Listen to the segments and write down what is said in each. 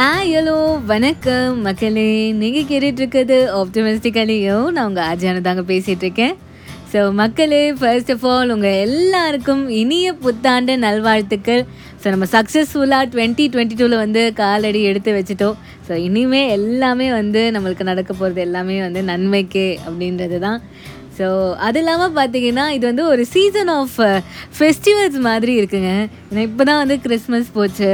Hello வணக்கம். மக்களே நீங்கள் கேட்டுட்ருக்கிறது இருக்கிறது நான் உங்கள் ஆஜான தாங்க பேசிகிட்ருக்கேன் ஸோ மக்களே ஃபர்ஸ்ட் ஆஃப் ஆல் உங்கள் எல்லாருக்கும் இனிய புத்தாண்டு நல்வாழ்த்துக்கள். ஸோ நம்ம சக்ஸஸ்ஃபுல்லாக டுவெண்ட்டி டுவெண்ட்டி டூவில் வந்து காலடி எடுத்து வச்சுட்டோம். ஸோ இனிமேல் எல்லாமே வந்து நம்மளுக்கு நடக்க போகிறது எல்லாமே வந்து நன்மைக்கு அப்படின்றது தான் ஸோ அது இல்லாமல் பார்த்தீங்கன்னா இது வந்து ஒரு சீசன் ஆஃப் ஃபெஸ்டிவல்ஸ் மாதிரி இருக்குங்க. ஏன்னா இப்போ தான் வந்து கிறிஸ்மஸ் போச்சு.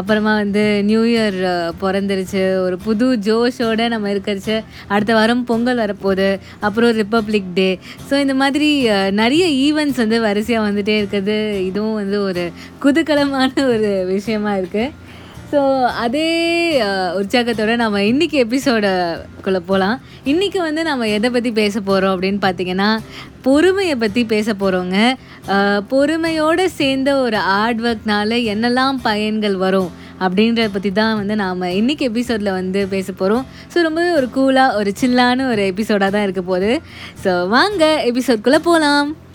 அப்புறமா வந்து நியூ இயர் uh, பிறந்துருச்சு. ஒரு புது ஜோஷோடு நம்ம இருக்கிறச்சு. அடுத்த வாரம் பொங்கல் வரப்போகுது. அப்புறம் ரிப்பப்ளிக் டே ஸோ இந்த மாதிரி uh, நிறைய ஈவெண்ட்ஸ் வந்து வரிசையாக வந்துகிட்டே இருக்கிறது இதுவும் வந்து ஒரு குதூகலமான ஒரு விஷயமா இருக்குது ஸோ அதே உற்சாகத்தோடு நம்ம இன்றைக்கி எபிசோடக்குள்ளே போகலாம் இன்றைக்கி வந்து நம்ம எதை பற்றி பேச போகிறோம் அப்படின்னு பார்த்தீங்கன்னா பொறுமையை பற்றி பேச போகிறோங்க பொறுமையோடு சேர்ந்த ஒரு ஹார்ட் ஒர்க்னால என்னெல்லாம் பயன்கள் வரும் அப்படின்றத பற்றி தான் வந்து நாம் இன்றைக்கி எபிசோடில் வந்து பேச போகிறோம் ஸோ ரொம்பவே ஒரு கூலாக ஒரு சில்லான ஒரு எபிசோடாக தான் இருக்க போகுது. ஸோ வாங்க எபிசோட்குள்ளே போகலாம்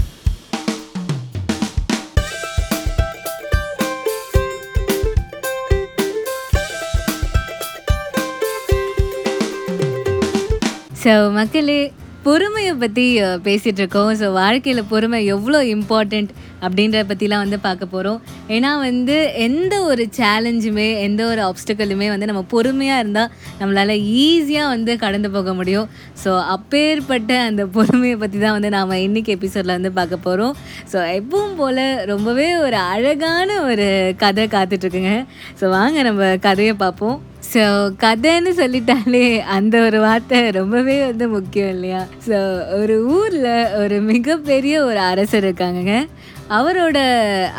ஸோ மக்களே பொறுமையை பற்றி பேசிகிட்டு இருக்கோம். ஸோ வாழ்க்கையில் பொறுமை எவ்வளோ இம்பார்ட்டண்ட் அப்படின்றத பற்றிலாம் வந்து பார்க்க போகிறோம் ஏன்னா வந்து எந்த ஒரு சேலஞ்சுமே எந்த ஒரு ஆப்ஸ்டக்கலுமே வந்து நம்ம பொறுமையாக இருந்தால் நம்மளால் ஈஸியாக வந்து கடந்து போக முடியும். ஸோ அப்பேற்பட்ட அந்த பொறுமையை பற்றி தான் வந்து நாம் இன்றைக்கி எபிசோடில் வந்து பார்க்க போகிறோம் ஸோ எப்பவும் போல் ரொம்பவே ஒரு அழகான ஒரு கதை காத்துட்ருக்குங்க ஸோ வாங்க நம்ம கதையை பார்ப்போம். ஸோ கதைன்னு சொல்லிட்டாலே அந்த ஒரு வார்த்தை ரொம்பவே வந்து முக்கியம் இல்லையா? ஸோ ஒரு ஊரில் ஒரு மிகப்பெரிய ஒரு அரசர் இருக்காங்கங்க. அவரோட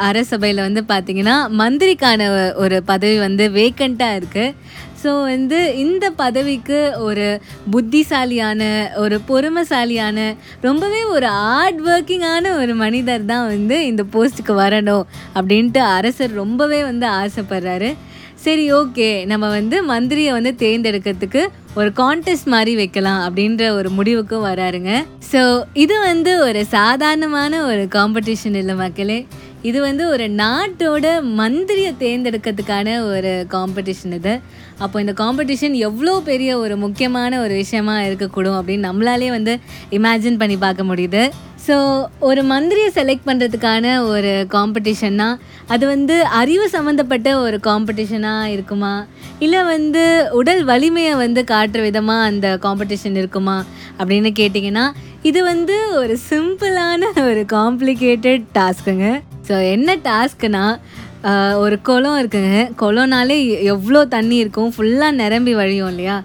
அரசபையில் வந்து பார்த்தீங்கன்னா மந்திரிக்கான ஒரு பதவி வந்து வேக்கண்ட்டாக இருக்குது ஸோ வந்து இந்த பதவிக்கு ஒரு புத்திசாலியான ஒரு பொறுமைசாலியான ரொம்பவே ஒரு ஹார்ட் ஒர்க்கிங்கான ஒரு மனிதர் தான் வந்து இந்த போஸ்ட்டுக்கு வரணும் அப்படின்ட்டு அரசர் ரொம்பவே வந்து ஆசைப்படுறாரு. சரி ஓகே. நம்ம வந்து மந்திரியை வந்து தேர்ந்தெடுக்கிறதுக்கு ஒரு கான்டெஸ்ட் மாதிரி வைக்கலாம் அப்படின்ற ஒரு முடிவுக்கும் வராருங்க. ஸோ இது வந்து ஒரு சாதாரணமான ஒரு காம்படிஷன் இல்லை மக்களே. இது வந்து ஒரு நாட்டோட மந்திரியை தேர்ந்தெடுக்கிறதுக்கான ஒரு காம்படிஷன் இது. அப்போ இந்த காம்படிஷன் எவ்வளோ பெரிய ஒரு முக்கியமான ஒரு விஷயமா இருக்கக்கூடும் அப்படின்னு நம்மளாலே வந்து இமேஜின் பண்ணி பார்க்க முடியுது. ஸோ ஒரு மந்திரியை செலக்ட் பண்ணுறதுக்கான ஒரு காம்படிஷன்னா அது வந்து அறிவு சம்மந்தப்பட்ட ஒரு காம்படிஷனாக இருக்குமா? இல்லை வந்து உடல் வலிமையை வந்து காட்டுற விதமாக அந்த காம்படிஷன் இருக்குமா? அப்படின்னு கேட்டிங்கன்னா இது வந்து ஒரு சிம்பிளான ஒரு காம்ப்ளிகேட்டட் டாஸ்க்குங்க ஸோ என்ன டாஸ்க்குனா ஒரு குளம் இருக்குங்க. குளம்னாலே எவ்வளோ தண்ணி இருக்கும். ஃபுல்லாக நிரம்பி வழியும் இல்லையா?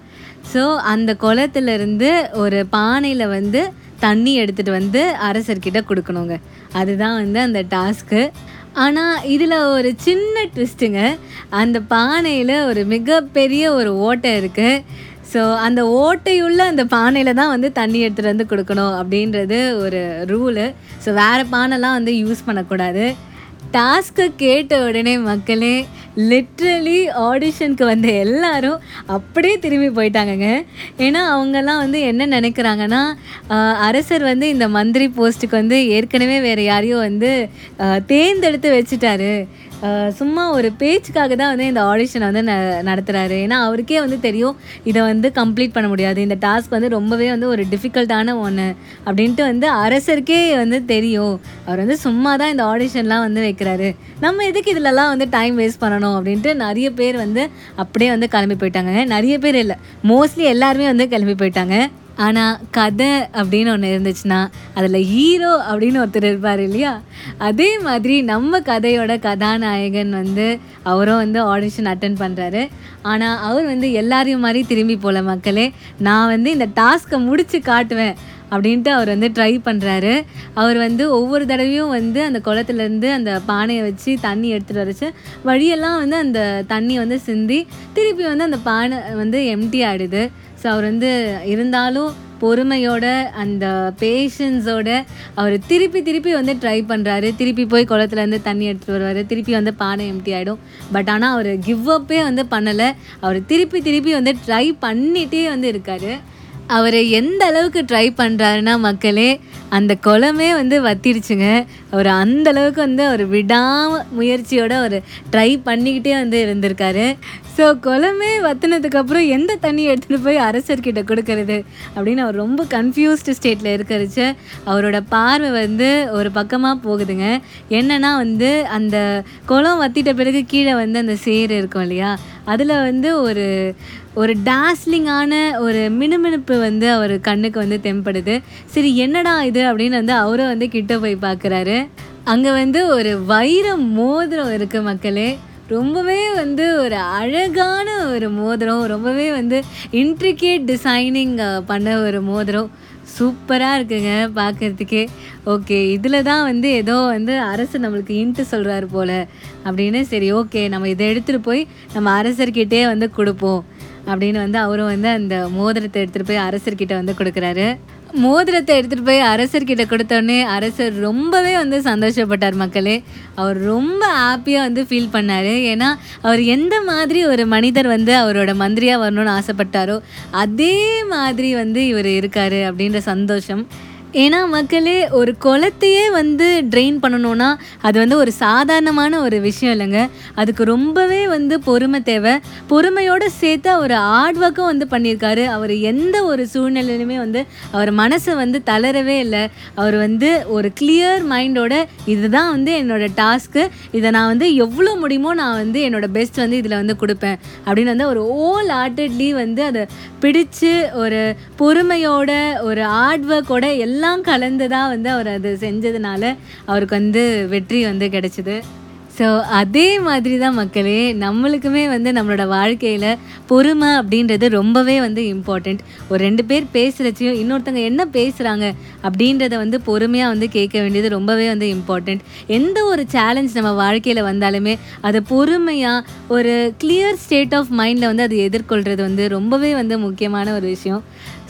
ஸோ அந்த குளத்துலேருந்து ஒரு பானையில் வந்து தண்ணி எடுத்துகிட்டு வந்து அரசர்கிட்ட கொடுக்கணுங்க. அதுதான் வந்து அந்த டாஸ்க்கு ஆனால் இதில் ஒரு சின்ன ட்விஸ்ட்டுங்க அந்த பானையில் ஒரு மிகப்பெரிய ஒரு ஓட்டை இருக்குது ஸோ அந்த ஓட்டையுள்ள அந்த பானையில் தான் வந்து தண்ணி எடுத்துகிட்டு வந்து கொடுக்கணும் அப்படின்றது ஒரு ரூலு ஸோ வேறு பானைலாம் வந்து யூஸ் பண்ணக்கூடாது. டாஸ்க்கை கேட்ட உடனே மக்களே லிட்ரலி ஆடிஷனுக்கு வந்த எல்லாரும் அப்படியே திரும்பி போயிட்டாங்கங்க. ஏன்னா அவங்கெல்லாம் வந்து என்ன நினைக்கிறாங்கன்னா அரசர் வந்து இந்த மந்திரி போஸ்ட்டுக்கு வந்து ஏற்கனவே வேறு யாரையோ வந்து தேர்ந்தெடுத்து வச்சுட்டாரு. சும்மா ஒரு பேச்சுக்காக தான் வந்து இந்த ஆடிஷனை வந்து ந நடத்துகிறாரு ஏன்னா அவருக்கே வந்து தெரியும் இதை வந்து கம்ப்ளீட் பண்ண முடியாது. இந்த டாஸ்க் வந்து ரொம்பவே வந்து ஒரு டிஃபிகல்ட்டான ஒன்று அப்படின்ட்டு வந்து அரசருக்கே வந்து தெரியும். அவர் வந்து சும்மா தான் இந்த ஆடிஷன்லாம் வந்து வைக்கிறாரு. நம்ம எதுக்கு இதிலலாம் வந்து டைம் வேஸ்ட் பண்ணணும் அப்படின்ட்டு நிறைய பேர் வந்து அப்படியே வந்து கிளம்பி போயிட்டாங்க. நிறைய பேர் இல்லை மோஸ்ட்லி எல்லாருமே வந்து கிளம்பி போயிட்டாங்க. ஆனால் கதை அப்படின்னு ஒன்று இருந்துச்சுன்னா அதில் ஹீரோ அப்படின்னு ஒருத்தர் இருப்பார் இல்லையா? அதே மாதிரி நம்ம கதையோட கதாநாயகன் வந்து அவரும் வந்து ஆடிஷன் அட்டன் பண்ணுறாரு ஆனால் அவர் வந்து எல்லாரையும் மாதிரி திரும்பி போல மக்களே. நான் வந்து இந்த டாஸ்க்கை முடித்து காட்டுவேன் அப்படின்ட்டு அவர் வந்து ட்ரை பண்ணுறாரு அவர் வந்து ஒவ்வொரு தடவையும் வந்து அந்த குளத்துலேருந்து அந்த பானையை வச்சு தண்ணி எடுத்துகிட்டு வரைச்சு வழியெல்லாம் வந்து அந்த தண்ணி வந்து சிந்தி திருப்பி வந்து அந்த பானை வந்து எம்டி ஆகிடுது ஸோ அவர் வந்து இருந்தாலும் பொறுமையோட அந்த பேஷன்ஸோட அவர் திருப்பி திருப்பி வந்து ட்ரை பண்ணுறாரு திருப்பி போய் குளத்துலேருந்து தண்ணி எடுத்துகிட்டு வருவார். திருப்பி வந்து பானை எம்டி ஆகிடும் பட் ஆனால் அவர் கிவ் அப்பே வந்து பண்ணலை. அவர் திருப்பி திருப்பி வந்து ட்ரை பண்ணிகிட்டே வந்து இருக்கார். அவர் எந்த அளவுக்கு ட்ரை பண்ணுறாருன்னா மக்களே அந்த குளமே வந்து வத்திடுச்சுங்க. அவர் அந்த அளவுக்கு வந்து அவர் விடாம முயற்சியோடு அவர் ட்ரை பண்ணிக்கிட்டே வந்து இருந்திருக்காரு. ஸோ குளமே வத்தினதுக்கப்புறம் எந்த தண்ணி எடுத்துகிட்டு போய் அரசர்கிட்ட கொடுக்கறது? அப்படின்னு அவர் ரொம்ப கன்ஃபியூஸ்டு ஸ்டேட்டில் இருக்கிறச்சு. அவரோட பார்வை வந்து ஒரு பக்கமாக போகுதுங்க. என்னென்னா வந்து அந்த குளம் வத்திட்ட பிறகு கீழே வந்து அந்த சேர் இருக்கும் இல்லையா? அதில் வந்து ஒரு ஒரு டாஸ்லிங்கான ஒரு மினுமினுப்பு வந்து அவர் கண்ணுக்கு வந்து தென்படுது. சரி என்னடா இது அப்படின்னு வந்து அவரும் வந்து கிட்ட போய் பார்க்குறாரு. அங்கே வந்து ஒரு வைர மோதிரம் இருக்குது மக்களே. ரொம்பவே வந்து ஒரு அழகான ஒரு மோதிரம் ரொம்பவே வந்து இன்ட்ரிகேட் டிசைனிங் பண்ண ஒரு மோதிரம். சூப்பராக இருக்குங்க பார்க்குறதுக்கே ஓகே இதில் தான் வந்து ஏதோ வந்து அரசு நம்மளுக்கு இன்ட்டு சொல்கிறாரு போல். அப்படின்னு சரி ஓகே நம்ம இதை எடுத்துகிட்டு போய் நம்ம அரசர்கிட்டே வந்து கொடுப்போம். அப்படின்னு வந்து அவரும் வந்து அந்த மோதிரத்தை எடுத்துகிட்டு போய் அரசர்கிட்ட வந்து கொடுக்குறாரு. மோதிரத்தை எடுத்துகிட்டு போய் அரசர்கிட்ட கொடுத்தோடனே அரசர் ரொம்பவே வந்து சந்தோஷப்பட்டார் மக்களே. அவர் ரொம்ப ஹாப்பியாக வந்து ஃபீல் பண்ணார். ஏன்னா அவர் எந்த மாதிரி ஒரு மனிதர் வந்து அவரோட மந்திரியாக வரணும்னு ஆசைப்பட்டாரோ அதே மாதிரி வந்து இவர் இருக்கார் அப்படின்ற சந்தோஷம். ஏன்னா மக்களே ஒரு குளத்தையே வந்து ட்ரெயின் பண்ணணும்னா அது வந்து ஒரு சாதாரணமான ஒரு விஷயம் இல்லைங்க. அதுக்கு ரொம்பவே வந்து பொறுமை தேவை. பொறுமையோடு சேர்த்து அவர் ஹார்ட் ஒர்க்கும் வந்து பண்ணியிருக்காரு. அவர் எந்த ஒரு சூழ்நிலையிலுமே வந்து அவர் மனசை வந்து தளரவே இல்லை. அவர் வந்து ஒரு கிளியர் மைண்டோட இதுதான் வந்து என்னோடய டாஸ்க்கு இதை நான் வந்து எவ்வளோ முடியுமோ நான் வந்து என்னோட பெஸ்ட் வந்து இதில் வந்து கொடுப்பேன். அப்படின்னு வந்து ஒரு ஓல் ஹார்ட்டட்லி வந்து அதை பிடிச்சு ஒரு பொறுமையோட ஒரு ஹார்ட் ஒர்க்கோட எல்லா எல்லாம் கலந்து தான் வந்து அவர் அது செஞ்சதுனால அவருக்கு வந்து வெற்றி வந்து கிடைச்சிது. ஸோ அதே மாதிரி தான் மக்களே நம்மளுக்குமே வந்து நம்மளோட வாழ்க்கையில் பொறுமை அப்படின்றது ரொம்பவே வந்து இம்பார்ட்டண்ட் ஒரு ரெண்டு பேர் பேசுகிறச்சையும் இன்னொருத்தங்க என்ன பேசுகிறாங்க அப்படின்றத வந்து பொறுமையாக வந்து கேட்க வேண்டியது ரொம்பவே வந்து இம்பார்ட்டண்ட் எந்த ஒரு சேலஞ்ச் நம்ம வாழ்க்கையில் வந்தாலுமே அதை பொறுமையாக ஒரு கிளியர் ஸ்டேட் ஆஃப் மைண்டில் வந்து அது எதிர்கொள்கிறது வந்து ரொம்பவே வந்து முக்கியமான ஒரு விஷயம்.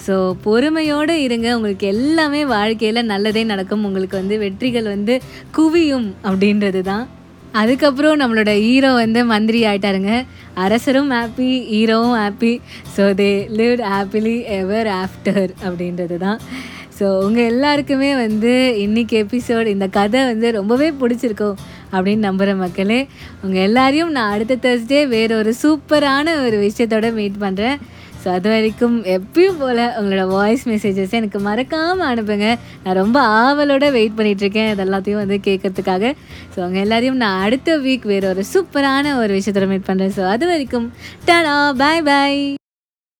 ஸோ பொறுமையோடு இருங்க. உங்களுக்கு எல்லாமே வாழ்க்கையில் நல்லதே நடக்கும். உங்களுக்கு வந்து வெற்றிகள் வந்து குவியும் அப்படின்றது தான் அதுக்கப்புறம் நம்மளோட ஹீரோ வந்து மந்திரி ஆயிட்டாருங்க. அரசரும் ஹாப்பி ஹீரோவும் happy so they live happily ever after அப்படின்றது தான் ஸோ உங்கள் எல்லாருக்குமே வந்து இன்றைக்கி எபிசோட் இந்த கதை வந்து ரொம்பவே பிடிச்சிருக்கும் அப்படின்னு நம்புகிற மக்களே உங்கள் எல்லாரையும் நான் அடுத்த தேர்ஸ்டே வேற ஒரு சூப்பரான ஒரு விஷயத்தோட மீட் பண்ணுறேன் ஸோ அது வரைக்கும் எப்பயும் போல் உங்களோட வாய்ஸ் மெசேஜஸ் எனக்கு மறக்காமல் அனுப்புங்க. நான் ரொம்ப ஆவலோட வெயிட் பண்ணிகிட்ருக்கேன் இது எல்லாத்தையும் வந்து கேட்கறதுக்காக. ஸோ அவங்க எல்லாரையும் நான் அடுத்த வீக் வேறு ஒரு சூப்பரான ஒரு விஷயத்தில் மீட் பண்ணுறேன் ஸோ அது வரைக்கும் டனா பாய் பாய்